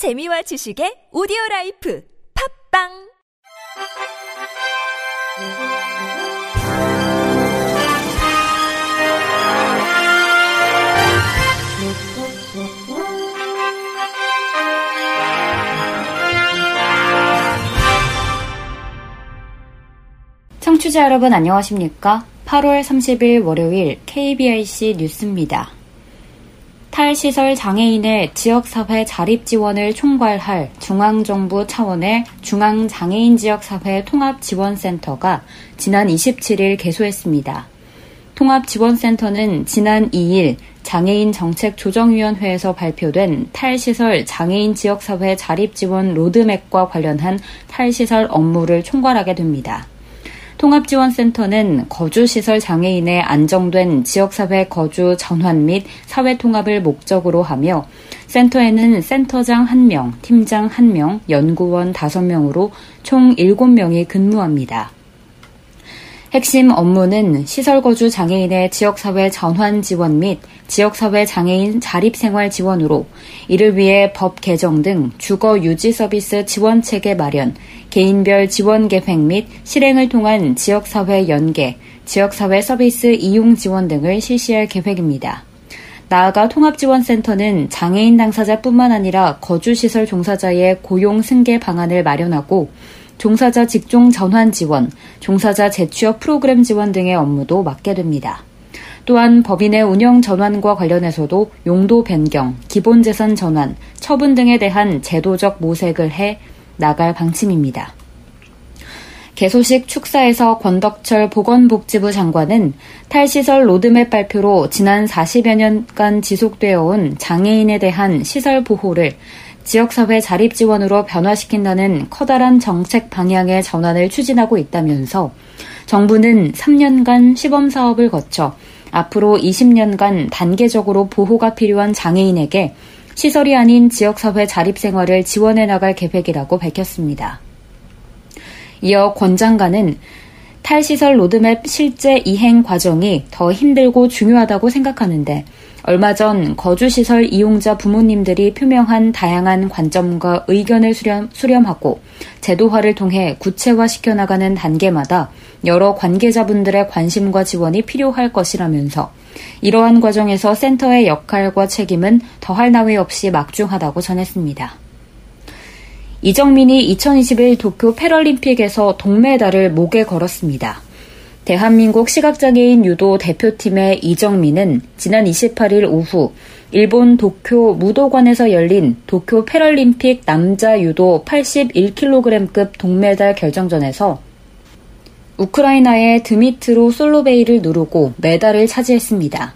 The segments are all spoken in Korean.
재미와 지식의 오디오 라이프 팝빵 청취자 여러분 안녕하십니까? 8월 30일 월요일 KBIC 뉴스입니다. 탈시설 장애인의 지역사회 자립 지원을 총괄할 중앙정부 차원의 중앙장애인 지역사회 통합지원센터가 지난 27일 개소했습니다. 통합지원센터는 지난 2일 장애인 정책조정위원회에서 발표된 탈시설 장애인 지역사회 자립 지원 로드맵과 관련한 탈시설 업무를 총괄하게 됩니다. 통합지원센터는 거주시설 장애인의 안정된 지역사회 거주 전환 및 사회 통합을 목적으로 하며 센터에는 센터장 1명, 팀장 1명, 연구원 5명으로 총 7명이 근무합니다. 핵심 업무는 시설거주 장애인의 지역사회 전환 지원 및 지역사회 장애인 자립생활 지원으로 이를 위해 법 개정 등 주거 유지 서비스 지원 체계 마련, 개인별 지원 계획 및 실행을 통한 지역사회 연계, 지역사회 서비스 이용 지원 등을 실시할 계획입니다. 나아가 통합지원센터는 장애인 당사자뿐만 아니라 거주시설 종사자의 고용 승계 방안을 마련하고 종사자 직종 전환 지원, 종사자 재취업 프로그램 지원 등의 업무도 맡게 됩니다. 또한 법인의 운영 전환과 관련해서도 용도 변경, 기본 재산 전환, 처분 등에 대한 제도적 모색을 해 나갈 방침입니다. 개소식 축사에서 권덕철 보건복지부 장관은 탈시설 로드맵 발표로 지난 40여 년간 지속되어 온 장애인에 대한 시설 보호를 지역사회 자립 지원으로 변화시킨다는 커다란 정책 방향의 전환을 추진하고 있다면서 정부는 3년간 시범 사업을 거쳐 앞으로 20년간 단계적으로 보호가 필요한 장애인에게 시설이 아닌 지역사회 자립 생활을 지원해 나갈 계획이라고 밝혔습니다. 이어 권 장관은 탈시설 로드맵 실제 이행 과정이 더 힘들고 중요하다고 생각하는데 얼마 전 거주시설 이용자 부모님들이 표명한 다양한 관점과 의견을 수렴, 수렴 하고 제도화를 통해 구체화시켜 나가는 단계마다 여러 관계자분들의 관심과 지원이 필요할 것이라면서 이러한 과정에서 센터의 역할과 책임은 더할 나위 없이 막중하다고 전했습니다. 이정민이 2021 도쿄 패럴림픽에서 동메달을 목에 걸었습니다. 대한민국 시각장애인 유도 대표팀의 이정민은 지난 28일 오후 일본 도쿄 무도관에서 열린 도쿄 패럴림픽 남자 유도 81kg급 동메달 결정전에서 우크라이나의 드미트로 솔로베이를 누르고 메달을 차지했습니다.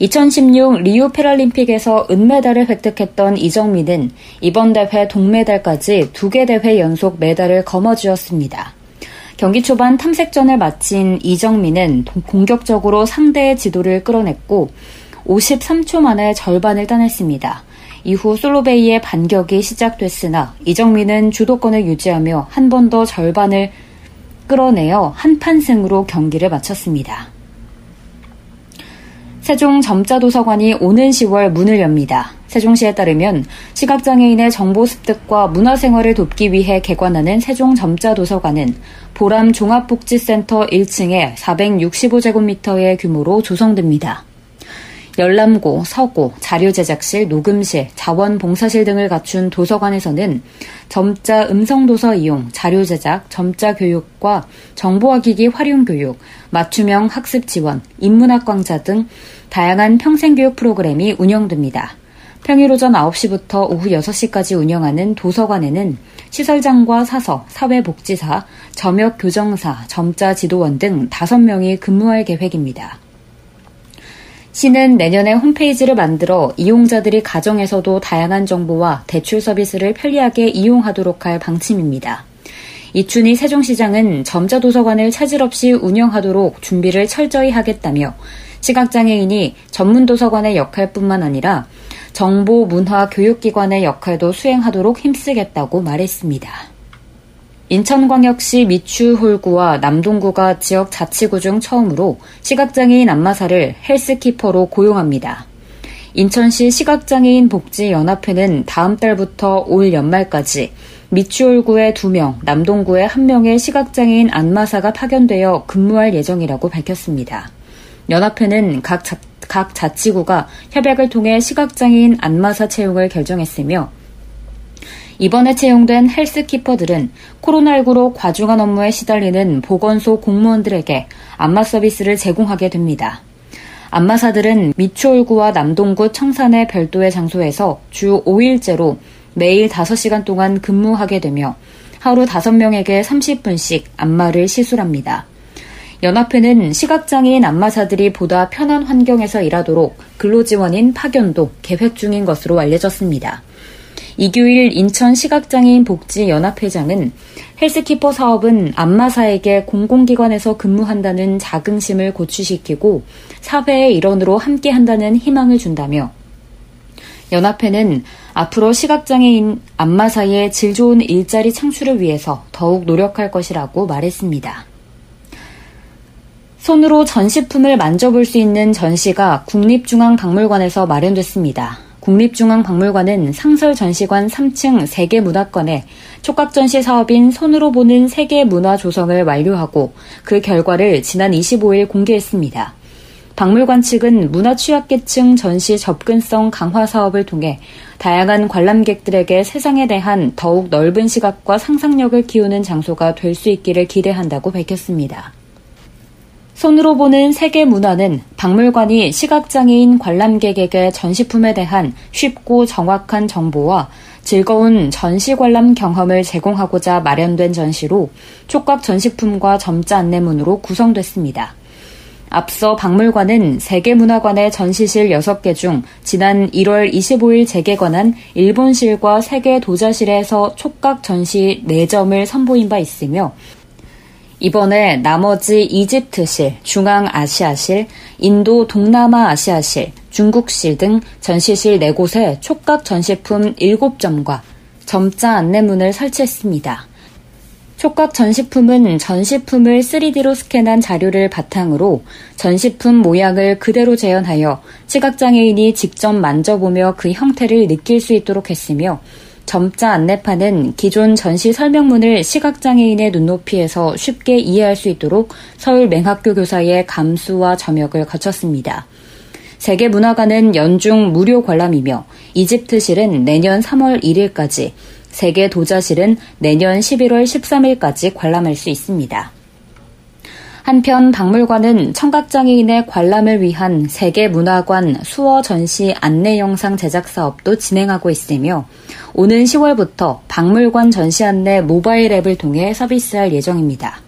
2016 리우 패럴림픽에서 은메달을 획득했던 이정민은 이번 대회 동메달까지 두 개 대회 연속 메달을 거머쥐었습니다. 경기 초반 탐색전을 마친 이정민은 공격적으로 상대의 지도를 끌어냈고 53초 만에 절반을 따냈습니다. 이후 솔로베이의 반격이 시작됐으나 이정민은 주도권을 유지하며 한 번 더 절반을 끌어내어 한판승으로 경기를 마쳤습니다. 세종 점자도서관이 오는 10월 문을 엽니다. 세종시에 따르면 시각장애인의 정보 습득과 문화생활을 돕기 위해 개관하는 세종 점자도서관은 보람 종합복지센터 1층에 465제곱미터의 규모로 조성됩니다. 열람고, 서고, 자료 제작실, 녹음실, 자원봉사실 등을 갖춘 도서관에서는 점자 음성도서 이용, 자료 제작, 점자 교육과 정보화기기 활용 교육, 맞춤형 학습 지원, 인문학 강좌 등 다양한 평생교육 프로그램이 운영됩니다. 평일 오전 9시부터 오후 6시까지 운영하는 도서관에는 시설장과 사서, 사회복지사, 점역 교정사, 점자 지도원 등 5명이 근무할 계획입니다. 시는 내년에 홈페이지를 만들어 이용자들이 가정에서도 다양한 정보와 대출 서비스를 편리하게 이용하도록 할 방침입니다. 이춘희 세종시장은 점자도서관을 차질 없이 운영하도록 준비를 철저히 하겠다며 시각장애인이 전문도서관의 역할뿐만 아니라 정보, 문화, 교육기관의 역할도 수행하도록 힘쓰겠다고 말했습니다. 인천광역시 미추홀구와 남동구가 지역 자치구 중 처음으로 시각장애인 안마사를 헬스키퍼로 고용합니다. 인천시 시각장애인 복지연합회는 다음 달부터 올 연말까지 미추홀구에 2명, 남동구에 1명의 시각장애인 안마사가 파견되어 근무할 예정이라고 밝혔습니다. 연합회는 각, 자, 각 자치구가 협약을 통해 시각장애인 안마사 채용을 결정했으며 이번에 채용된 헬스키퍼들은 코로나19로 과중한 업무에 시달리는 보건소 공무원들에게 안마 서비스를 제공하게 됩니다. 안마사들은 미추홀구와 남동구 청산의 별도의 장소에서 주 5일째로 매일 5시간 동안 근무하게 되며 하루 5명에게 30분씩 안마를 시술합니다. 연합회는 시각장애인 안마사들이 보다 편한 환경에서 일하도록 근로지원인 파견도 계획 중인 것으로 알려졌습니다. 이규일 인천 시각장애인 복지연합회장은 헬스키퍼 사업은 안마사에게 공공기관에서 근무한다는 자긍심을 고취시키고 사회의 일원으로 함께한다는 희망을 준다며 연합회는 앞으로 시각장애인 안마사의 질 좋은 일자리 창출을 위해서 더욱 노력할 것이라고 말했습니다. 손으로 전시품을 만져볼 수 있는 전시가 국립중앙박물관에서 마련됐습니다. 국립중앙박물관은 상설 전시관 3층 세계문화권에 촉각전시 사업인 손으로 보는 세계 문화 조성을 완료하고 그 결과를 지난 25일 공개했습니다. 박물관 측은 문화 취약계층 전시 접근성 강화 사업을 통해 다양한 관람객들에게 세상에 대한 더욱 넓은 시각과 상상력을 키우는 장소가 될 수 있기를 기대한다고 밝혔습니다. 손으로 보는 세계 문화는 박물관이 시각장애인 관람객에게 전시품에 대한 쉽고 정확한 정보와 즐거운 전시 관람 경험을 제공하고자 마련된 전시로 촉각 전시품과 점자 안내문으로 구성됐습니다. 앞서 박물관은 세계문화관의 전시실 6개 중 지난 1월 25일 재개관한 일본실과 세계 도자실에서 촉각 전시 4점을 선보인 바 있으며 이번에 나머지 이집트실, 중앙아시아실, 인도 동남아아시아실, 중국실 등 전시실 4곳에 촉각 전시품 7점과 점자 안내문을 설치했습니다. 촉각 전시품은 전시품을 3D로 스캔한 자료를 바탕으로 전시품 모양을 그대로 재현하여 시각장애인이 직접 만져보며 그 형태를 느낄 수 있도록 했으며 점자 안내판은 기존 전시 설명문을 시각장애인의 눈높이에서 쉽게 이해할 수 있도록 서울 맹학교 교사의 감수와 점역을 거쳤습니다. 세계문화관은 연중 무료 관람이며 이집트실은 내년 3월 1일까지, 세계 도자실은 내년 11월 13일까지 관람할 수 있습니다. 한편 박물관은 청각장애인의 관람을 위한 세계문화관 수어 전시 안내 영상 제작 사업도 진행하고 있으며 오는 10월부터 박물관 전시 안내 모바일 앱을 통해 서비스할 예정입니다.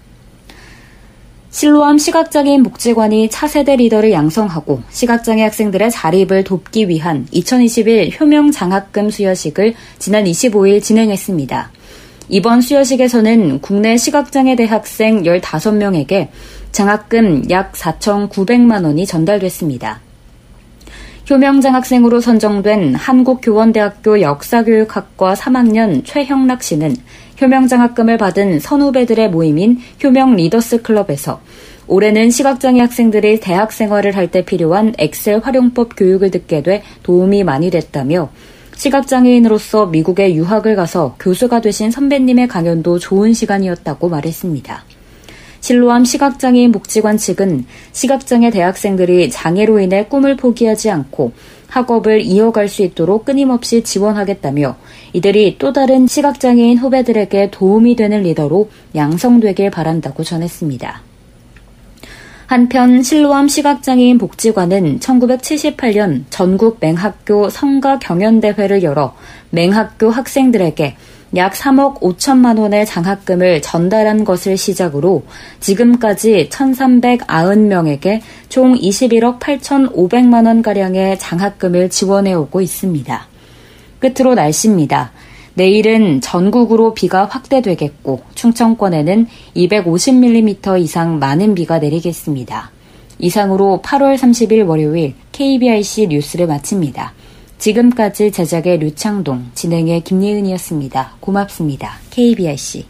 실로암 시각장애인 복지관이 차세대 리더를 양성하고 시각장애 학생들의 자립을 돕기 위한 2021 효명 장학금 수여식을 지난 25일 진행했습니다. 이번 수여식에서는 국내 시각장애 대학생 15명에게 장학금 약 4,900만 원이 전달됐습니다. 효명장학생으로 선정된 한국교원대학교 역사교육학과 3학년 최형락 씨는 효명장학금을 받은 선후배들의 모임인 효명 리더스 클럽에서 올해는 시각장애 학생들이 대학 생활을 할 때 필요한 엑셀 활용법 교육을 듣게 돼 도움이 많이 됐다며 시각장애인으로서 미국에 유학을 가서 교수가 되신 선배님의 강연도 좋은 시간이었다고 말했습니다. 실로암 시각장애인 복지관 측은 시각장애 대학생들이 장애로 인해 꿈을 포기하지 않고 학업을 이어갈 수 있도록 끊임없이 지원하겠다며 이들이 또 다른 시각장애인 후배들에게 도움이 되는 리더로 양성되길 바란다고 전했습니다. 한편 실로암 시각장애인 복지관은 1978년 전국 맹학교 성가 경연대회를 열어 맹학교 학생들에게 약 3억 5천만 원의 장학금을 전달한 것을 시작으로 지금까지 1,390명에게 총 21억 8,500만 원가량의 장학금을 지원해 오고 있습니다. 끝으로 날씨입니다. 내일은 전국으로 비가 확대되겠고 충청권에는 250mm 이상 많은 비가 내리겠습니다. 이상으로 8월 30일 월요일 KBIC 뉴스를 마칩니다. 지금까지 제작의 류창동, 진행의 김예은이었습니다. 고맙습니다. KBIC.